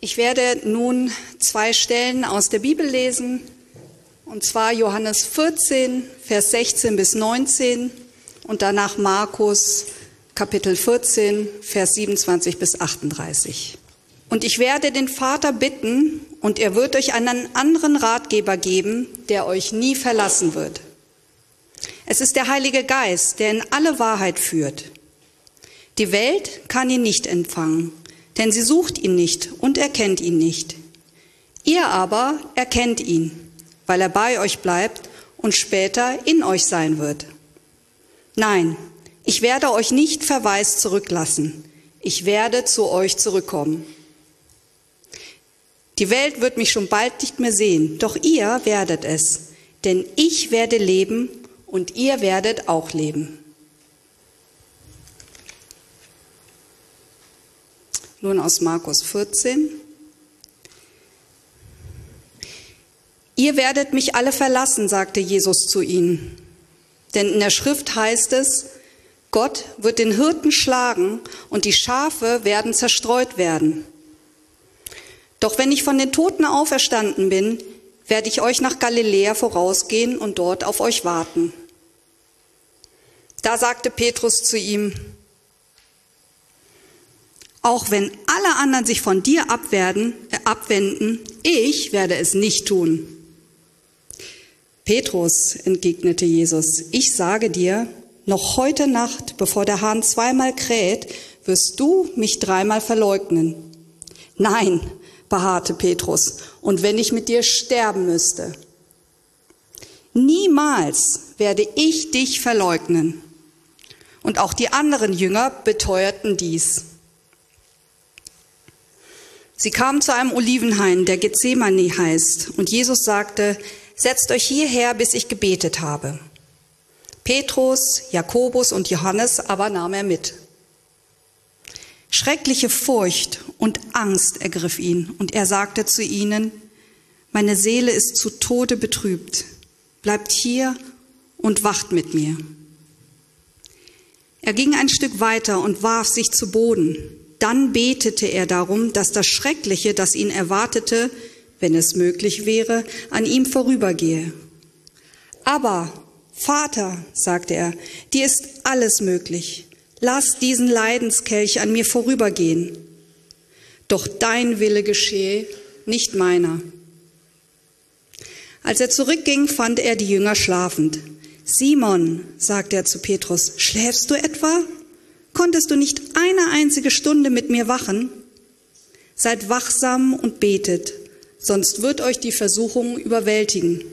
Ich werde nun zwei Stellen aus der Bibel lesen, und zwar Johannes 14, Vers 16 bis 19 und danach Markus Kapitel 14, Vers 27 bis 38. Und ich werde den Vater bitten, und er wird euch einen anderen Ratgeber geben, der euch nie verlassen wird. Es ist der Heilige Geist, der in alle Wahrheit führt. Die Welt kann ihn nicht empfangen, denn sie sucht ihn nicht und erkennt ihn nicht. Ihr aber erkennt ihn, weil er bei euch bleibt und später in euch sein wird. Nein, ich werde euch nicht verwaist zurücklassen. Ich werde zu euch zurückkommen. Die Welt wird mich schon bald nicht mehr sehen, doch ihr werdet es, denn ich werde leben und ihr werdet auch leben. Nun aus Markus 14. Ihr werdet mich alle verlassen, sagte Jesus zu ihnen. Denn in der Schrift heißt es, Gott wird den Hirten schlagen und die Schafe werden zerstreut werden. Doch wenn ich von den Toten auferstanden bin, werde ich euch nach Galiläa vorausgehen und dort auf euch warten. Da sagte Petrus zu ihm, auch wenn alle anderen sich von dir abwerden, äh, abwenden, ich werde es nicht tun. Petrus, entgegnete Jesus, ich sage dir, noch heute Nacht, bevor der Hahn zweimal kräht, wirst du mich dreimal verleugnen. Nein, beharrte Petrus, und wenn ich mit dir sterben müsste. Niemals werde ich dich verleugnen. Und auch die anderen Jünger beteuerten dies. Sie kamen zu einem Olivenhain, der Gethsemane heißt, und Jesus sagte, setzt euch hierher, bis ich gebetet habe. Petrus, Jakobus und Johannes aber nahm er mit. Schreckliche Furcht und Angst ergriff ihn, und er sagte zu ihnen, meine Seele ist zu Tode betrübt, bleibt hier und wacht mit mir. Er ging ein Stück weiter und warf sich zu Boden. Dann betete er darum, dass das Schreckliche, das ihn erwartete, wenn es möglich wäre, an ihm vorübergehe. Aber, Vater, sagte er, dir ist alles möglich. Lass diesen Leidenskelch an mir vorübergehen. Doch dein Wille geschehe, nicht meiner. Als er zurückging, fand er die Jünger schlafend. Simon, sagte er zu Petrus, schläfst du etwa? Konntest du nicht eine einzige Stunde mit mir wachen? Seid wachsam und betet, sonst wird euch die Versuchung überwältigen.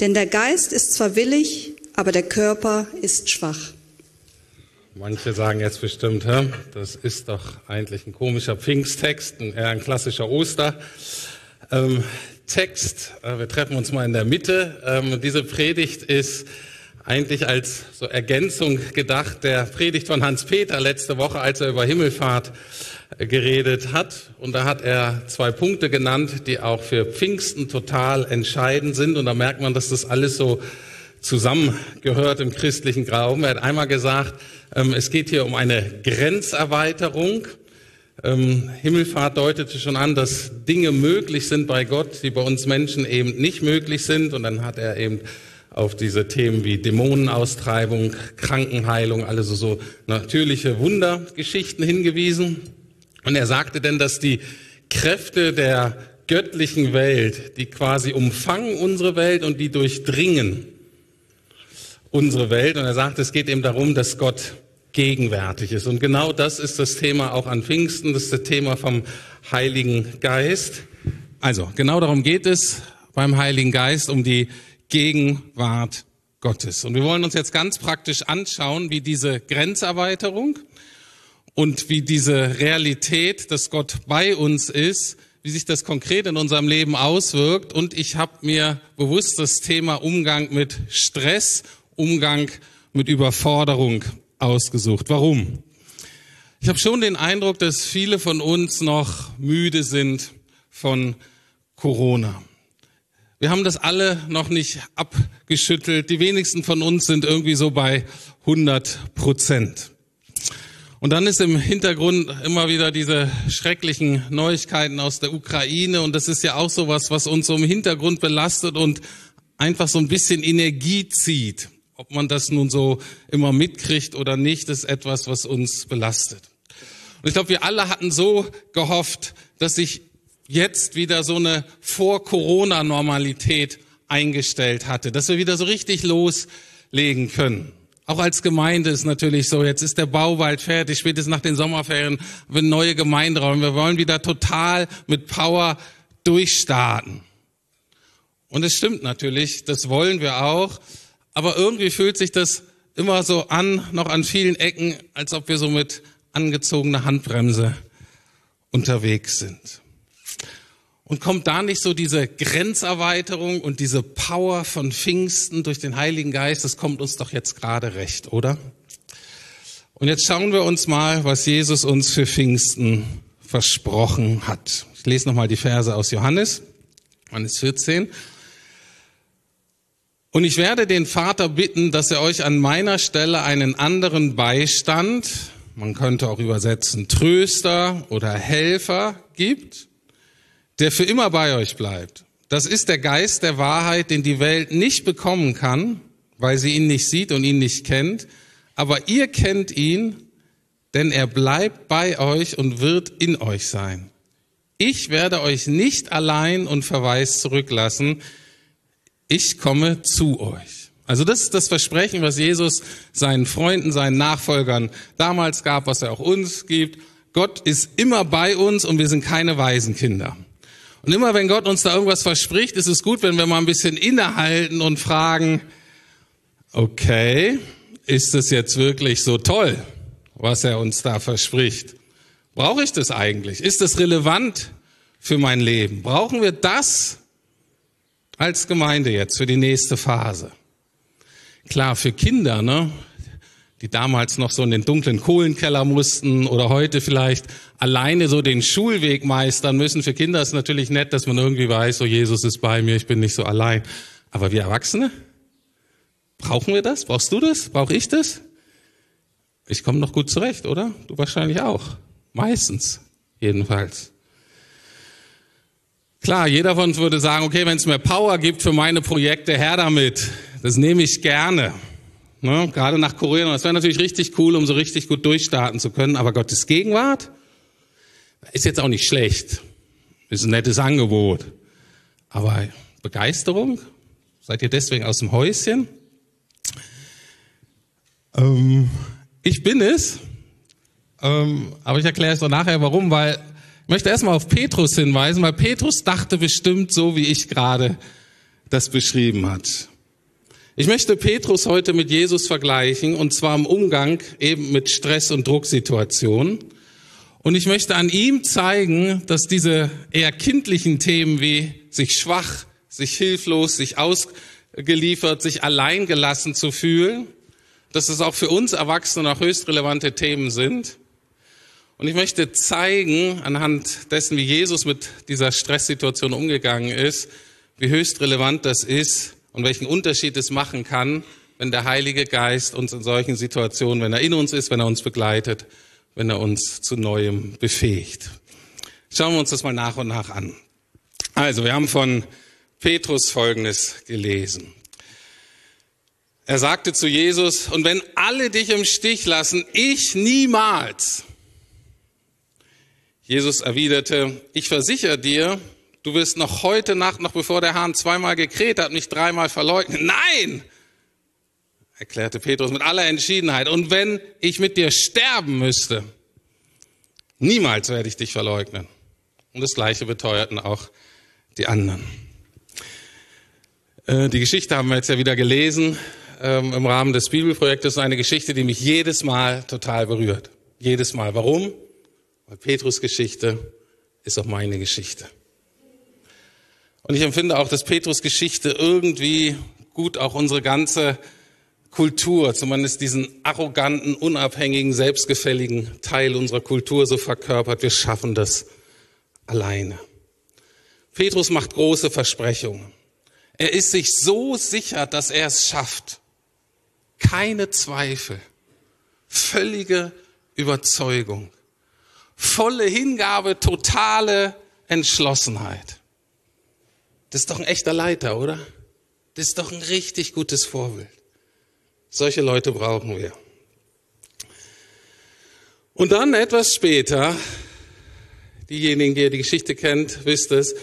Denn der Geist ist zwar willig, aber der Körper ist schwach. Manche sagen jetzt bestimmt, das ist doch eigentlich ein komischer Pfingsttext, eher ein klassischer Ostertext. Ähm, äh, wir treffen uns mal in der Mitte. Ähm, diese Predigt ist eigentlich als so Ergänzung gedacht der Predigt von Hans Peter letzte Woche, als er über Himmelfahrt äh, geredet hat. Und da hat er zwei Punkte genannt, die auch für Pfingsten total entscheidend sind. Und da merkt man, dass das alles so zusammengehört im christlichen Glauben. Er hat einmal gesagt, ähm, es geht hier um eine Grenzerweiterung. Ähm, Himmelfahrt deutete schon an, dass Dinge möglich sind bei Gott, die bei uns Menschen eben nicht möglich sind. Und dann hat er eben auf diese Themen wie Dämonenaustreibung, Krankenheilung, also so natürliche Wundergeschichten hingewiesen. Und er sagte denn, dass die Kräfte der göttlichen Welt, die quasi umfangen unsere Welt und die durchdringen unsere Welt. Und er sagt, es geht eben darum, dass Gott gegenwärtig ist. Und genau das ist das Thema auch an Pfingsten, das ist das Thema vom Heiligen Geist. Also, genau darum geht es beim Heiligen Geist, um die Gegenwart Gottes. Und wir wollen uns jetzt ganz praktisch anschauen, wie diese Grenzerweiterung und wie diese Realität, dass Gott bei uns ist, wie sich das konkret in unserem Leben auswirkt. Und ich habe mir bewusst das Thema Umgang mit Stress Umgang mit Überforderung ausgesucht. Warum? Ich habe schon den Eindruck, dass viele von uns noch müde sind von Corona. Wir haben das alle noch nicht abgeschüttelt. Die wenigsten von uns sind irgendwie so bei 100 Prozent. Und dann ist im Hintergrund immer wieder diese schrecklichen Neuigkeiten aus der Ukraine. Und das ist ja auch sowas, was uns so im Hintergrund belastet und einfach so ein bisschen Energie zieht. Ob man das nun so immer mitkriegt oder nicht, ist etwas, was uns belastet. Und ich glaube, wir alle hatten so gehofft, dass sich jetzt wieder so eine Vor-Corona-Normalität eingestellt hatte, dass wir wieder so richtig loslegen können. Auch als Gemeinde ist natürlich so, jetzt ist der Bauwald fertig, spätestens nach den Sommerferien haben neue Gemeinderaum. Wir wollen wieder total mit Power durchstarten. Und es stimmt natürlich, das wollen wir auch, aber irgendwie fühlt sich das immer so an, noch an vielen Ecken, als ob wir so mit angezogener Handbremse unterwegs sind. Und kommt da nicht so diese Grenzerweiterung und diese Power von Pfingsten durch den Heiligen Geist? Das kommt uns doch jetzt gerade recht, oder? Und jetzt schauen wir uns mal, was Jesus uns für Pfingsten versprochen hat. Ich lese nochmal die Verse aus Johannes, Johannes 14. Und ich werde den Vater bitten, dass er euch an meiner Stelle einen anderen Beistand, man könnte auch übersetzen Tröster oder Helfer gibt, der für immer bei euch bleibt. Das ist der Geist der Wahrheit, den die Welt nicht bekommen kann, weil sie ihn nicht sieht und ihn nicht kennt. Aber ihr kennt ihn, denn er bleibt bei euch und wird in euch sein. Ich werde euch nicht allein und verweist zurücklassen. Ich komme zu euch. Also das ist das Versprechen, was Jesus seinen Freunden, seinen Nachfolgern damals gab, was er auch uns gibt. Gott ist immer bei uns und wir sind keine Waisenkinder. Und immer wenn Gott uns da irgendwas verspricht, ist es gut, wenn wir mal ein bisschen innehalten und fragen, okay, ist es jetzt wirklich so toll, was er uns da verspricht? Brauche ich das eigentlich? Ist es relevant für mein Leben? Brauchen wir das als Gemeinde jetzt für die nächste Phase? Klar, für Kinder, ne? die damals noch so in den dunklen Kohlenkeller mussten oder heute vielleicht alleine so den Schulweg meistern müssen. Für Kinder ist natürlich nett, dass man irgendwie weiß, so Jesus ist bei mir, ich bin nicht so allein. Aber wir Erwachsene, brauchen wir das? Brauchst du das? Brauche ich das? Ich komme noch gut zurecht, oder? Du wahrscheinlich auch. Meistens, jedenfalls. Klar, jeder von uns würde sagen, okay, wenn es mehr Power gibt für meine Projekte, her damit. Das nehme ich gerne. Ne, gerade nach Korea. Das wäre natürlich richtig cool, um so richtig gut durchstarten zu können. Aber Gottes Gegenwart ist jetzt auch nicht schlecht. Ist ein nettes Angebot. Aber Begeisterung? Seid ihr deswegen aus dem Häuschen? Ähm, ich bin es. Ähm, aber ich erkläre es doch nachher, warum. Weil ich möchte erstmal auf Petrus hinweisen, weil Petrus dachte bestimmt so, wie ich gerade das beschrieben hat. Ich möchte Petrus heute mit Jesus vergleichen, und zwar im Umgang eben mit Stress- und Drucksituationen. Und ich möchte an ihm zeigen, dass diese eher kindlichen Themen wie sich schwach, sich hilflos, sich ausgeliefert, sich alleingelassen zu fühlen, dass es auch für uns Erwachsene noch höchst relevante Themen sind. Und ich möchte zeigen, anhand dessen, wie Jesus mit dieser Stresssituation umgegangen ist, wie höchst relevant das ist, und welchen Unterschied es machen kann, wenn der Heilige Geist uns in solchen Situationen, wenn er in uns ist, wenn er uns begleitet, wenn er uns zu Neuem befähigt. Schauen wir uns das mal nach und nach an. Also, wir haben von Petrus Folgendes gelesen. Er sagte zu Jesus, und wenn alle dich im Stich lassen, ich niemals. Jesus erwiderte, ich versichere dir, Du wirst noch heute Nacht, noch bevor der Hahn zweimal gekräht hat, mich dreimal verleugnen. Nein! erklärte Petrus mit aller Entschiedenheit. Und wenn ich mit dir sterben müsste, niemals werde ich dich verleugnen. Und das Gleiche beteuerten auch die anderen. Äh, die Geschichte haben wir jetzt ja wieder gelesen ähm, im Rahmen des Bibelprojektes. Eine Geschichte, die mich jedes Mal total berührt. Jedes Mal. Warum? Weil Petrus Geschichte ist auch meine Geschichte. Und ich empfinde auch, dass Petrus Geschichte irgendwie gut auch unsere ganze Kultur, zumindest diesen arroganten, unabhängigen, selbstgefälligen Teil unserer Kultur so verkörpert. Wir schaffen das alleine. Petrus macht große Versprechungen. Er ist sich so sicher, dass er es schafft. Keine Zweifel. Völlige Überzeugung. Volle Hingabe, totale Entschlossenheit. Das ist doch ein echter Leiter, oder? Das ist doch ein richtig gutes Vorbild. Solche Leute brauchen wir. Und dann etwas später, diejenigen, die die Geschichte kennt, wisst es,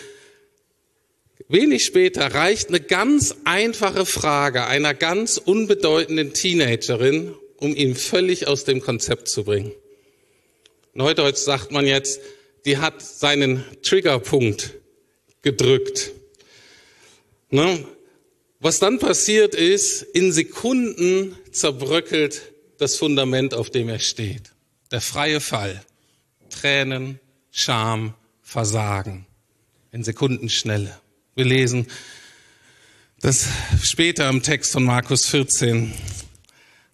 wenig später reicht eine ganz einfache Frage einer ganz unbedeutenden Teenagerin, um ihn völlig aus dem Konzept zu bringen. Neudeutsch sagt man jetzt, die hat seinen Triggerpunkt gedrückt. Ne? Was dann passiert ist, in Sekunden zerbröckelt das Fundament, auf dem er steht. Der freie Fall. Tränen, Scham, Versagen. In Sekundenschnelle. Wir lesen das später im Text von Markus 14.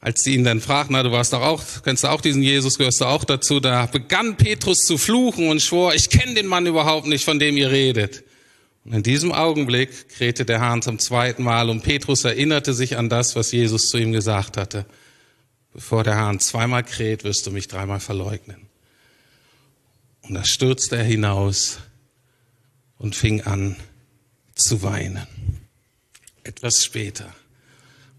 Als sie ihn dann fragten, na, du warst doch auch, kennst du auch diesen Jesus, gehörst du auch dazu, da begann Petrus zu fluchen und schwor, ich kenne den Mann überhaupt nicht, von dem ihr redet. Und in diesem Augenblick krähte der Hahn zum zweiten Mal und Petrus erinnerte sich an das, was Jesus zu ihm gesagt hatte. Bevor der Hahn zweimal kräht, wirst du mich dreimal verleugnen. Und da stürzte er hinaus und fing an zu weinen. Etwas später.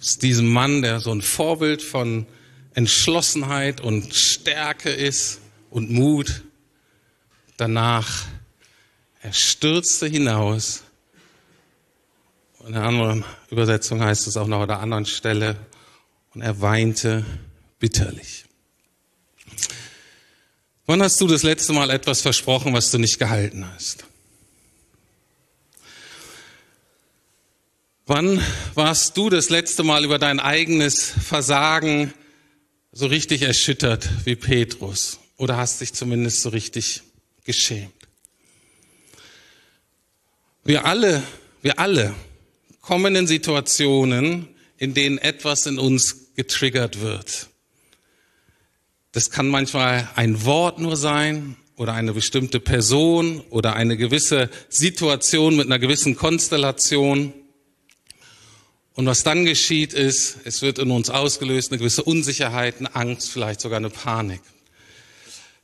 Aus diesem Mann, der so ein Vorbild von Entschlossenheit und Stärke ist und Mut, danach, er stürzte hinaus. In der anderen Übersetzung heißt es auch noch an der anderen Stelle, und er weinte bitterlich. Wann hast du das letzte Mal etwas versprochen, was du nicht gehalten hast? Wann warst du das letzte Mal über dein eigenes Versagen so richtig erschüttert wie Petrus? Oder hast dich zumindest so richtig geschämt? Wir alle, wir alle kommen in Situationen, in denen etwas in uns getriggert wird. Das kann manchmal ein Wort nur sein oder eine bestimmte Person oder eine gewisse Situation mit einer gewissen Konstellation. Und was dann geschieht ist, es wird in uns ausgelöst eine gewisse Unsicherheit, eine Angst, vielleicht sogar eine Panik.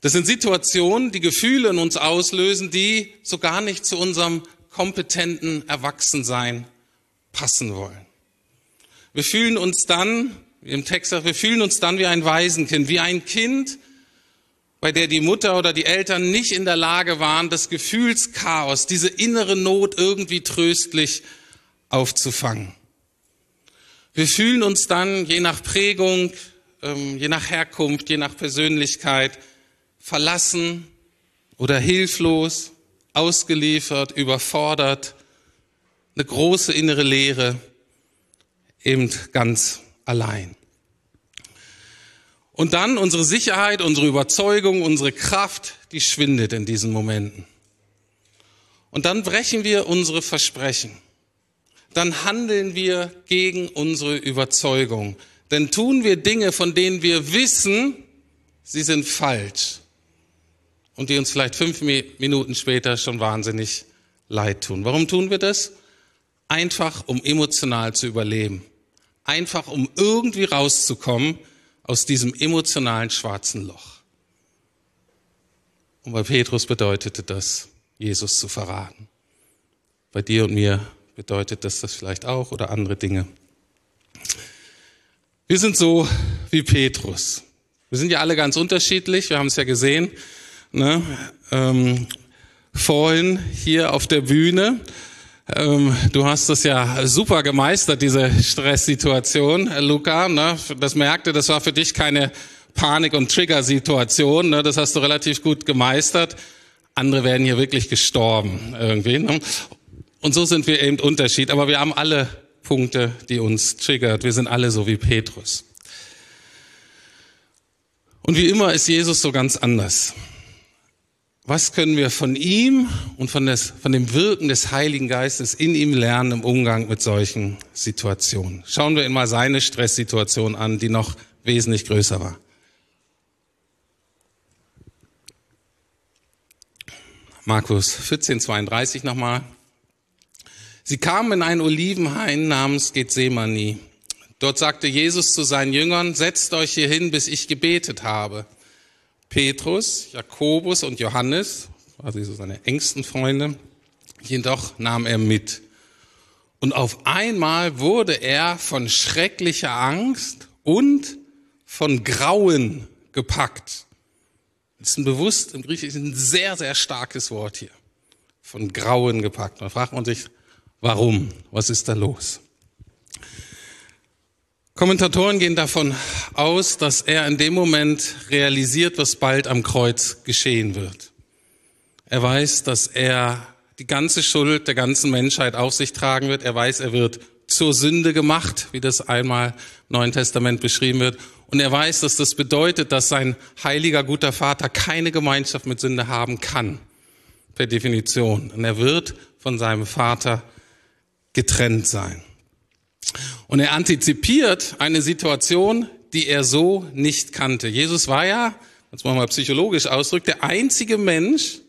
Das sind Situationen, die Gefühle in uns auslösen, die so gar nicht zu unserem kompetenten Erwachsensein passen wollen. Wir fühlen uns dann, wie im Text sagt, wir fühlen uns dann wie ein Waisenkind, wie ein Kind, bei der die Mutter oder die Eltern nicht in der Lage waren, das Gefühlschaos, diese innere Not irgendwie tröstlich aufzufangen. Wir fühlen uns dann je nach Prägung, ähm, je nach Herkunft, je nach Persönlichkeit verlassen oder hilflos, ausgeliefert, überfordert, eine große innere Leere, eben ganz allein. Und dann unsere Sicherheit, unsere Überzeugung, unsere Kraft, die schwindet in diesen Momenten. Und dann brechen wir unsere Versprechen. Dann handeln wir gegen unsere Überzeugung. Denn tun wir Dinge, von denen wir wissen, sie sind falsch. Und die uns vielleicht fünf Minuten später schon wahnsinnig leid tun. Warum tun wir das? Einfach, um emotional zu überleben. Einfach, um irgendwie rauszukommen aus diesem emotionalen schwarzen Loch. Und bei Petrus bedeutete das, Jesus zu verraten. Bei dir und mir bedeutet das das vielleicht auch oder andere Dinge. Wir sind so wie Petrus. Wir sind ja alle ganz unterschiedlich, wir haben es ja gesehen. Ne? Ähm, vorhin hier auf der Bühne. Ähm, du hast das ja super gemeistert, diese Stresssituation, Luca. Ne? Das merkte, das war für dich keine Panik- und Trigger-Situation. Ne? Das hast du relativ gut gemeistert. Andere werden hier wirklich gestorben irgendwie. Ne? Und so sind wir eben Unterschied. Aber wir haben alle Punkte, die uns triggert. Wir sind alle so wie Petrus. Und wie immer ist Jesus so ganz anders. Was können wir von ihm und von, des, von dem Wirken des Heiligen Geistes in ihm lernen im Umgang mit solchen Situationen? Schauen wir mal seine Stresssituation an, die noch wesentlich größer war. Markus 14, 32 nochmal. Sie kamen in einen Olivenhain namens Gethsemane. Dort sagte Jesus zu seinen Jüngern, setzt euch hier hin, bis ich gebetet habe. Petrus, Jakobus und Johannes, quasi so seine engsten Freunde, jedoch nahm er mit. Und auf einmal wurde er von schrecklicher Angst und von Grauen gepackt. Das ist ein bewusst im Griechischen ein sehr, sehr starkes Wort hier. Von Grauen gepackt. Da fragt man sich, warum? Was ist da los? Kommentatoren gehen davon aus, dass er in dem Moment realisiert, was bald am Kreuz geschehen wird. Er weiß, dass er die ganze Schuld der ganzen Menschheit auf sich tragen wird. Er weiß, er wird zur Sünde gemacht, wie das einmal im Neuen Testament beschrieben wird. Und er weiß, dass das bedeutet, dass sein heiliger, guter Vater keine Gemeinschaft mit Sünde haben kann, per Definition. Und er wird von seinem Vater getrennt sein. Und er antizipiert eine Situation, die er so nicht kannte. Jesus war ja, jetzt mal psychologisch ausdrückt, der einzige Mensch,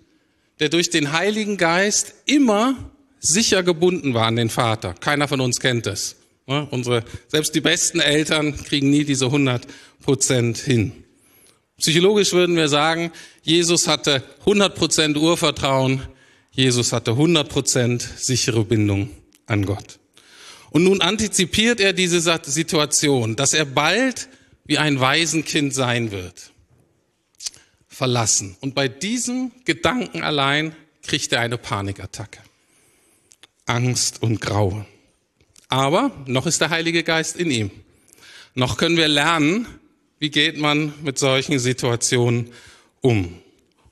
der durch den Heiligen Geist immer sicher gebunden war an den Vater. Keiner von uns kennt das. Unsere, selbst die besten Eltern kriegen nie diese 100 Prozent hin. Psychologisch würden wir sagen, Jesus hatte 100 Prozent Urvertrauen, Jesus hatte 100 Prozent sichere Bindung an Gott. Und nun antizipiert er diese Situation, dass er bald wie ein Waisenkind sein wird. Verlassen. Und bei diesem Gedanken allein kriegt er eine Panikattacke. Angst und Grauen. Aber noch ist der Heilige Geist in ihm. Noch können wir lernen, wie geht man mit solchen Situationen um.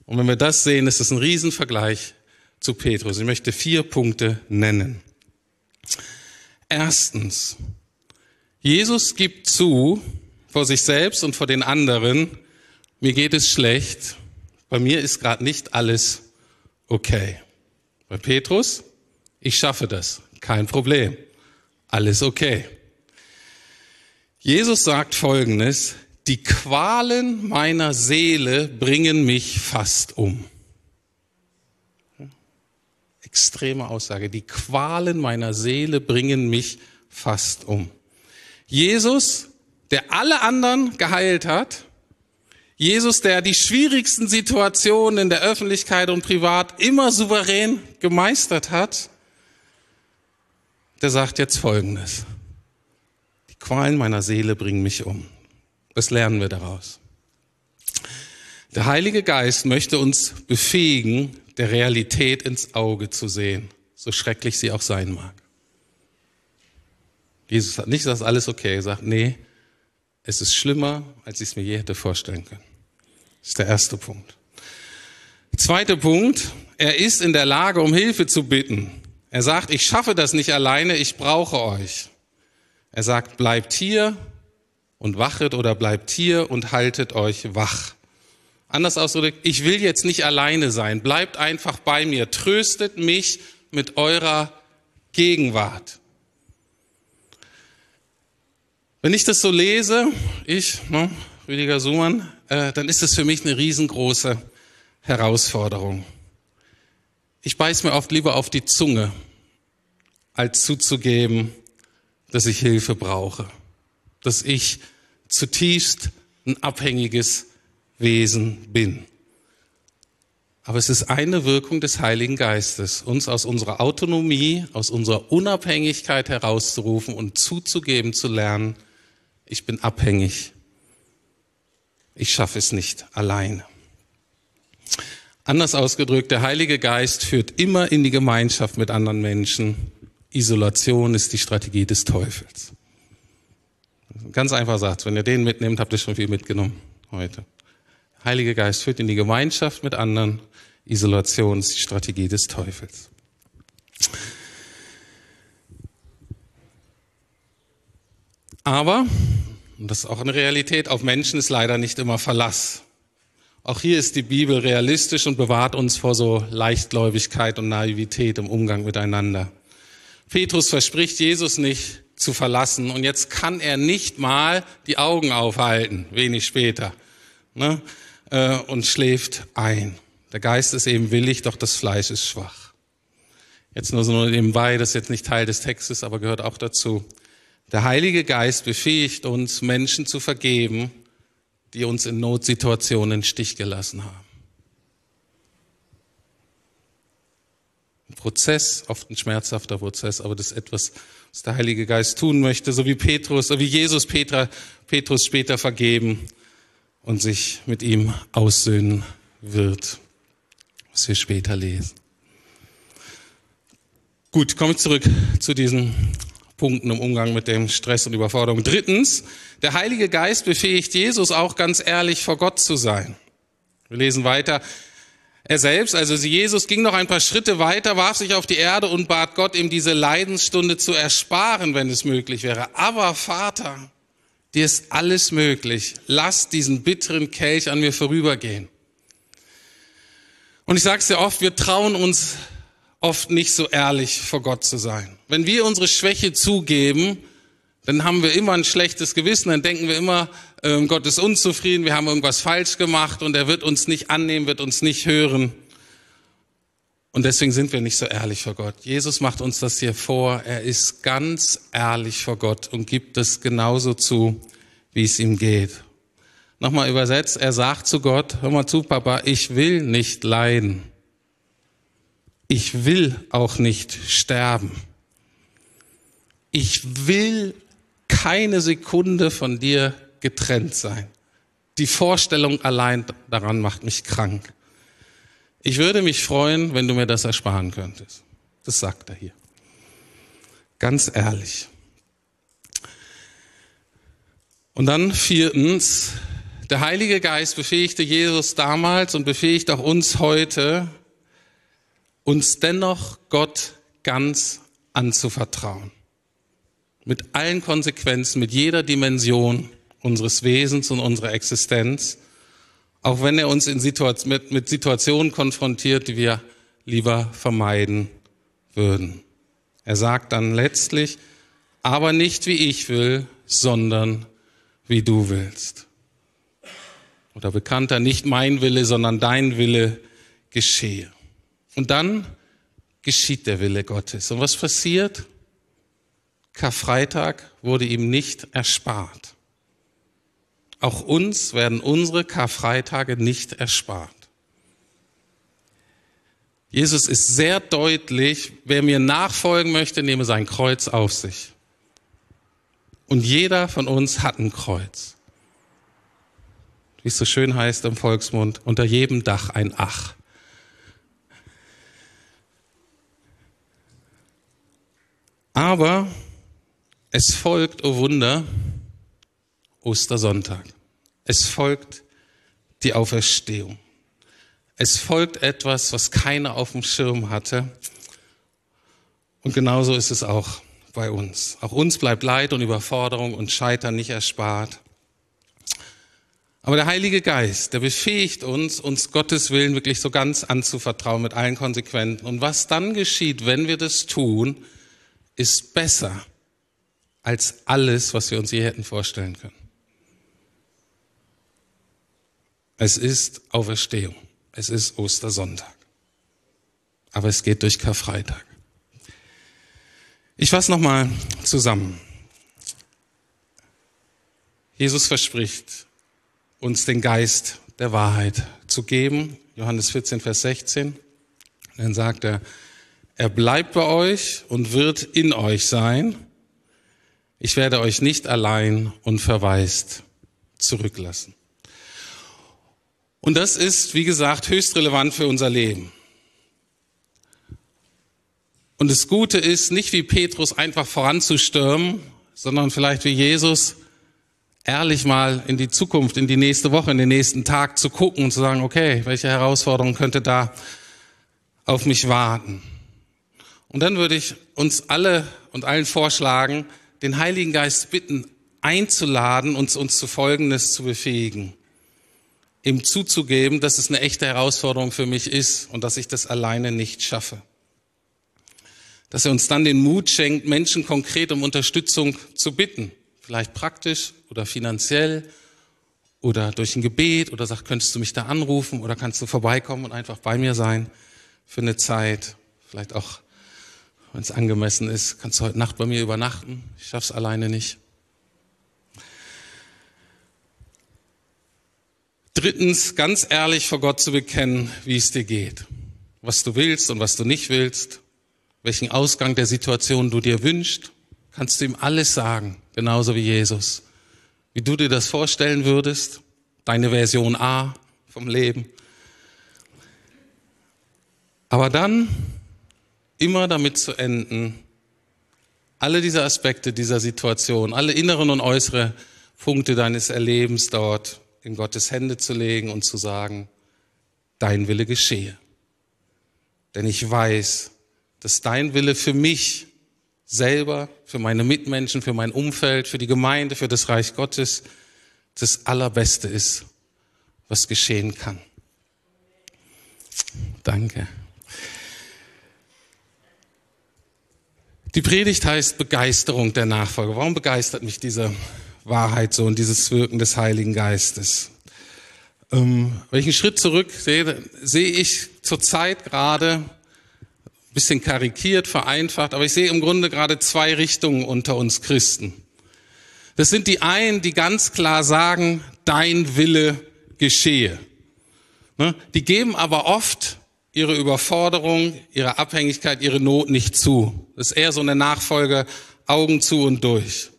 Und wenn wir das sehen, ist es ein Riesenvergleich zu Petrus. Ich möchte vier Punkte nennen. Erstens, Jesus gibt zu vor sich selbst und vor den anderen, mir geht es schlecht, bei mir ist gerade nicht alles okay. Bei Petrus, ich schaffe das, kein Problem, alles okay. Jesus sagt Folgendes, die Qualen meiner Seele bringen mich fast um extreme Aussage. Die Qualen meiner Seele bringen mich fast um. Jesus, der alle anderen geheilt hat, Jesus, der die schwierigsten Situationen in der Öffentlichkeit und privat immer souverän gemeistert hat, der sagt jetzt Folgendes. Die Qualen meiner Seele bringen mich um. Was lernen wir daraus? Der Heilige Geist möchte uns befähigen, der Realität ins Auge zu sehen, so schrecklich sie auch sein mag. Jesus sagt nicht, dass alles okay. Er sagt, nee, es ist schlimmer, als ich es mir je hätte vorstellen können. Das ist der erste Punkt. Zweiter Punkt, er ist in der Lage, um Hilfe zu bitten. Er sagt, ich schaffe das nicht alleine, ich brauche euch. Er sagt, bleibt hier und wachet oder bleibt hier und haltet euch wach. Anders ausgedrückt, ich will jetzt nicht alleine sein. Bleibt einfach bei mir. Tröstet mich mit eurer Gegenwart. Wenn ich das so lese, ich, ne, Rüdiger Sumann, äh, dann ist das für mich eine riesengroße Herausforderung. Ich beiß mir oft lieber auf die Zunge, als zuzugeben, dass ich Hilfe brauche, dass ich zutiefst ein abhängiges Wesen bin. Aber es ist eine Wirkung des Heiligen Geistes, uns aus unserer Autonomie, aus unserer Unabhängigkeit herauszurufen und zuzugeben zu lernen, ich bin abhängig. Ich schaffe es nicht alleine. Anders ausgedrückt, der Heilige Geist führt immer in die Gemeinschaft mit anderen Menschen. Isolation ist die Strategie des Teufels. Ganz einfach sagt, wenn ihr den mitnehmt, habt ihr schon viel mitgenommen heute. Heilige Geist führt in die Gemeinschaft mit anderen. Isolationsstrategie des Teufels. Aber, und das ist auch eine Realität, auf Menschen ist leider nicht immer Verlass. Auch hier ist die Bibel realistisch und bewahrt uns vor so Leichtgläubigkeit und Naivität im Umgang miteinander. Petrus verspricht Jesus nicht zu verlassen und jetzt kann er nicht mal die Augen aufhalten, wenig später. Ne? Äh, und schläft ein. Der Geist ist eben willig, doch das Fleisch ist schwach. Jetzt nur so nebenbei, das ist jetzt nicht Teil des Textes, aber gehört auch dazu. Der Heilige Geist befähigt uns, Menschen zu vergeben, die uns in Notsituationen in Stich gelassen haben. Ein Prozess, oft ein schmerzhafter Prozess, aber das ist etwas, was der Heilige Geist tun möchte, so wie Petrus, so wie Jesus Petra, Petrus später vergeben und sich mit ihm aussöhnen wird, was wir später lesen. Gut, komme ich zurück zu diesen Punkten im Umgang mit dem Stress und Überforderung. Drittens, der Heilige Geist befähigt Jesus auch ganz ehrlich vor Gott zu sein. Wir lesen weiter. Er selbst, also Jesus, ging noch ein paar Schritte weiter, warf sich auf die Erde und bat Gott, ihm diese Leidensstunde zu ersparen, wenn es möglich wäre. Aber Vater, dir ist alles möglich. Lass diesen bitteren Kelch an mir vorübergehen. Und ich sage es dir oft, wir trauen uns oft nicht so ehrlich vor Gott zu sein. Wenn wir unsere Schwäche zugeben, dann haben wir immer ein schlechtes Gewissen, dann denken wir immer, äh, Gott ist unzufrieden, wir haben irgendwas falsch gemacht und er wird uns nicht annehmen, wird uns nicht hören. Und deswegen sind wir nicht so ehrlich vor Gott. Jesus macht uns das hier vor. Er ist ganz ehrlich vor Gott und gibt es genauso zu, wie es ihm geht. Nochmal übersetzt, er sagt zu Gott, hör mal zu, Papa, ich will nicht leiden ich will auch nicht sterben. Ich will keine Sekunde von dir getrennt sein. Die Vorstellung allein daran macht mich krank. Ich würde mich freuen, wenn du mir das ersparen könntest. Das sagt er hier. Ganz ehrlich. Und dann viertens, der Heilige Geist befähigte Jesus damals und befähigt auch uns heute, uns dennoch Gott ganz anzuvertrauen. Mit allen Konsequenzen, mit jeder Dimension unseres Wesens und unserer Existenz, auch wenn er uns Situation, mit, mit Situationen konfrontiert, die wir lieber vermeiden würden. Er sagt dann letztlich, aber nicht wie ich will, sondern wie du willst. Oder bekannter, nicht mein Wille, sondern dein Wille geschehe. Und dann geschieht der Wille Gottes. Und was passiert? Karfreitag wurde ihm nicht erspart. Auch uns werden unsere Karfreitage nicht erspart. Jesus ist sehr deutlich, wer mir nachfolgen möchte, nehme sein Kreuz auf sich. Und jeder von uns hat ein Kreuz. Wie es so schön heißt im Volksmund, unter jedem Dach ein Ach. Aber es folgt, oh Wunder, Ostersonntag. Es folgt die Auferstehung. Es folgt etwas, was keiner auf dem Schirm hatte. Und genauso ist es auch bei uns. Auch uns bleibt Leid und Überforderung und Scheitern nicht erspart. Aber der Heilige Geist, der befähigt uns, uns Gottes Willen wirklich so ganz anzuvertrauen mit allen Konsequenzen. Und was dann geschieht, wenn wir das tun, ist besser als alles, was wir uns je hätten vorstellen können. Es ist Auferstehung. Es ist Ostersonntag. Aber es geht durch Karfreitag. Ich fasse nochmal zusammen. Jesus verspricht, uns den Geist der Wahrheit zu geben. Johannes 14, Vers 16. dann sagt er, er bleibt bei euch und wird in euch sein. Ich werde euch nicht allein und verwaist zurücklassen. Und das ist, wie gesagt, höchst relevant für unser Leben. Und das Gute ist, nicht wie Petrus einfach voranzustürmen, sondern vielleicht wie Jesus ehrlich mal in die Zukunft, in die nächste Woche, in den nächsten Tag zu gucken und zu sagen, okay, welche Herausforderung könnte da auf mich warten? Und dann würde ich uns alle und allen vorschlagen, den Heiligen Geist bitten, einzuladen, uns, uns zu Folgendes zu befähigen. Ihm zuzugeben, dass es eine echte Herausforderung für mich ist und dass ich das alleine nicht schaffe. Dass er uns dann den Mut schenkt, Menschen konkret um Unterstützung zu bitten. Vielleicht praktisch oder finanziell oder durch ein Gebet oder sagt, könntest du mich da anrufen oder kannst du vorbeikommen und einfach bei mir sein für eine Zeit. Vielleicht auch wenn es angemessen ist, kannst du heute Nacht bei mir übernachten. Ich schaff's alleine nicht. Drittens, ganz ehrlich vor Gott zu bekennen, wie es dir geht. Was du willst und was du nicht willst. Welchen Ausgang der Situation du dir wünschst. Kannst du ihm alles sagen. Genauso wie Jesus. Wie du dir das vorstellen würdest. Deine Version A vom Leben. Aber dann immer damit zu enden, alle diese Aspekte dieser Situation, alle inneren und äußeren Punkte deines Erlebens dort in Gottes Hände zu legen und zu sagen, dein Wille geschehe. Denn ich weiß, dass dein Wille für mich selber, für meine Mitmenschen, für mein Umfeld, für die Gemeinde, für das Reich Gottes das Allerbeste ist, was geschehen kann. Danke. Die Predigt heißt Begeisterung der Nachfolge. Warum begeistert mich diese Wahrheit so und dieses Wirken des Heiligen Geistes? Ähm, wenn ich einen Schritt zurück sehe, sehe ich zurzeit gerade, ein bisschen karikiert, vereinfacht, aber ich sehe im Grunde gerade zwei Richtungen unter uns Christen. Das sind die einen, die ganz klar sagen, dein Wille geschehe. Ne? Die geben aber oft ihre Überforderung, ihre Abhängigkeit, ihre Not nicht zu. Das ist eher so eine Nachfolge Augen zu und durch.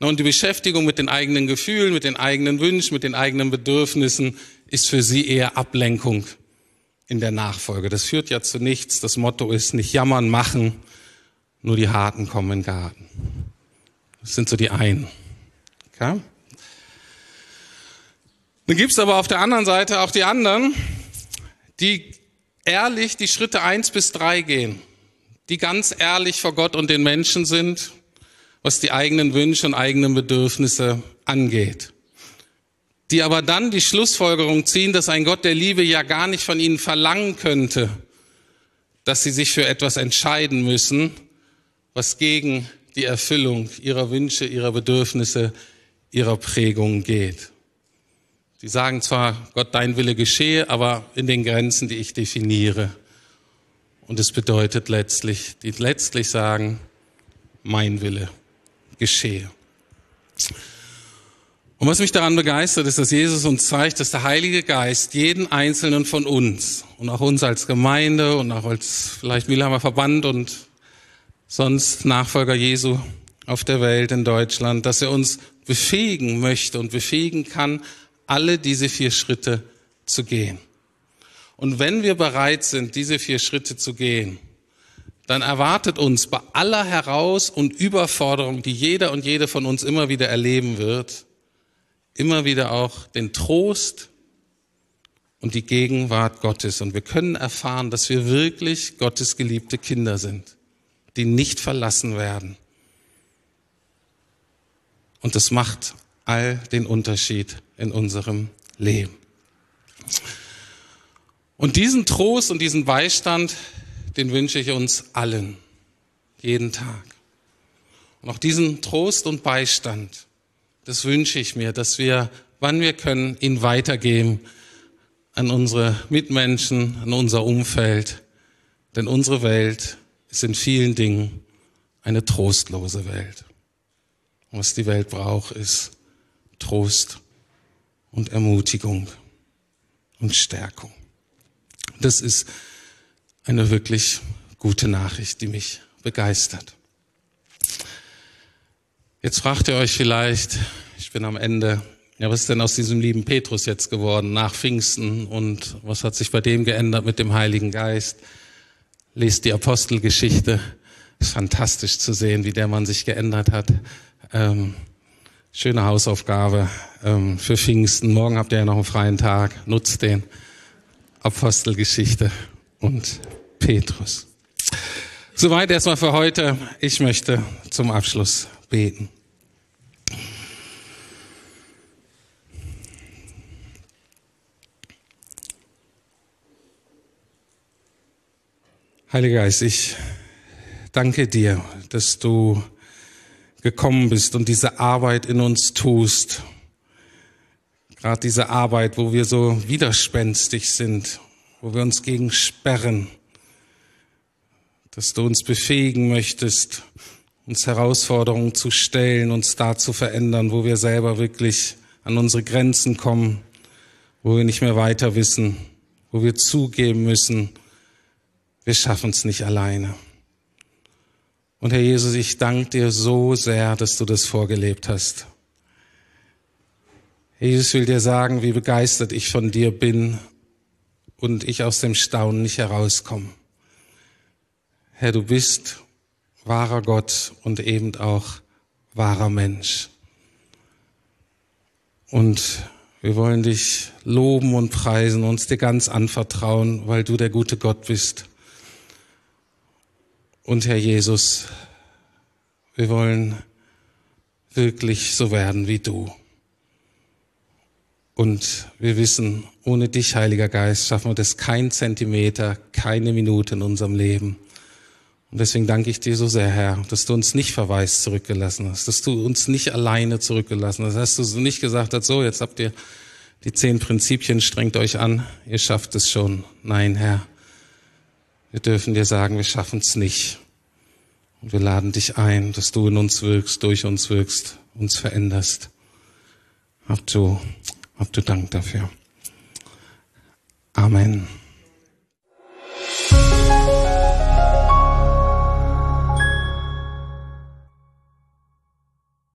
Und die Beschäftigung mit den eigenen Gefühlen, mit den eigenen Wünschen, mit den eigenen Bedürfnissen ist für sie eher Ablenkung in der Nachfolge. Das führt ja zu nichts. Das Motto ist nicht jammern, machen, nur die Harten kommen in den Garten. Das sind so die einen. Okay? Dann gibt's aber auf der anderen Seite auch die anderen, die ehrlich die Schritte eins bis drei gehen, die ganz ehrlich vor Gott und den Menschen sind, was die eigenen Wünsche und eigenen Bedürfnisse angeht. Die aber dann die Schlussfolgerung ziehen, dass ein Gott der Liebe ja gar nicht von ihnen verlangen könnte, dass sie sich für etwas entscheiden müssen, was gegen die Erfüllung ihrer Wünsche, ihrer Bedürfnisse, ihrer Prägung geht. Sie sagen zwar, Gott, dein Wille geschehe, aber in den Grenzen, die ich definiere. Und es bedeutet letztlich, die letztlich sagen, mein Wille geschehe. Und was mich daran begeistert, ist, dass Jesus uns zeigt, dass der Heilige Geist jeden Einzelnen von uns und auch uns als Gemeinde und auch als vielleicht Milhammer Verband und sonst Nachfolger Jesu auf der Welt in Deutschland, dass er uns befähigen möchte und befähigen kann, alle diese vier Schritte zu gehen. Und wenn wir bereit sind, diese vier Schritte zu gehen, dann erwartet uns bei aller Heraus- und Überforderung, die jeder und jede von uns immer wieder erleben wird, immer wieder auch den Trost und die Gegenwart Gottes. Und wir können erfahren, dass wir wirklich Gottes geliebte Kinder sind, die nicht verlassen werden. Und das macht all den Unterschied in unserem Leben. Und diesen Trost und diesen Beistand, den wünsche ich uns allen, jeden Tag. Und auch diesen Trost und Beistand, das wünsche ich mir, dass wir, wann wir können, ihn weitergeben an unsere Mitmenschen, an unser Umfeld. Denn unsere Welt ist in vielen Dingen eine trostlose Welt. Was die Welt braucht, ist Trost und Ermutigung und Stärkung. Das ist eine wirklich gute Nachricht, die mich begeistert. Jetzt fragt ihr euch vielleicht, ich bin am Ende, ja, was ist denn aus diesem lieben Petrus jetzt geworden nach Pfingsten und was hat sich bei dem geändert mit dem Heiligen Geist? Lest die Apostelgeschichte. Ist fantastisch zu sehen, wie der Mann sich geändert hat. Ähm, Schöne Hausaufgabe ähm, für Pfingsten. Morgen habt ihr ja noch einen freien Tag. Nutzt den. Apostelgeschichte und Petrus. Soweit erstmal für heute. Ich möchte zum Abschluss beten. Heiliger Geist, ich danke dir, dass du gekommen bist und diese Arbeit in uns tust. Gerade diese Arbeit, wo wir so widerspenstig sind, wo wir uns gegen sperren, dass du uns befähigen möchtest, uns Herausforderungen zu stellen, uns da zu verändern, wo wir selber wirklich an unsere Grenzen kommen, wo wir nicht mehr weiter wissen, wo wir zugeben müssen, wir schaffen es nicht alleine. Und Herr Jesus, ich danke dir so sehr, dass du das vorgelebt hast. Jesus will dir sagen, wie begeistert ich von dir bin und ich aus dem Staunen nicht herauskomme. Herr, du bist wahrer Gott und eben auch wahrer Mensch. Und wir wollen dich loben und preisen, uns dir ganz anvertrauen, weil du der gute Gott bist. Und Herr Jesus, wir wollen wirklich so werden wie du. Und wir wissen, ohne dich, Heiliger Geist, schaffen wir das kein Zentimeter, keine Minute in unserem Leben. Und deswegen danke ich dir so sehr, Herr, dass du uns nicht verwaist zurückgelassen hast, dass du uns nicht alleine zurückgelassen hast, dass du nicht gesagt hast, so, jetzt habt ihr die zehn Prinzipien, strengt euch an, ihr schafft es schon. Nein, Herr, wir dürfen dir sagen, wir schaffen es nicht. Und wir laden dich ein, dass du in uns wirkst, durch uns wirkst, uns veränderst. Hab du, hab du Dank dafür. Amen.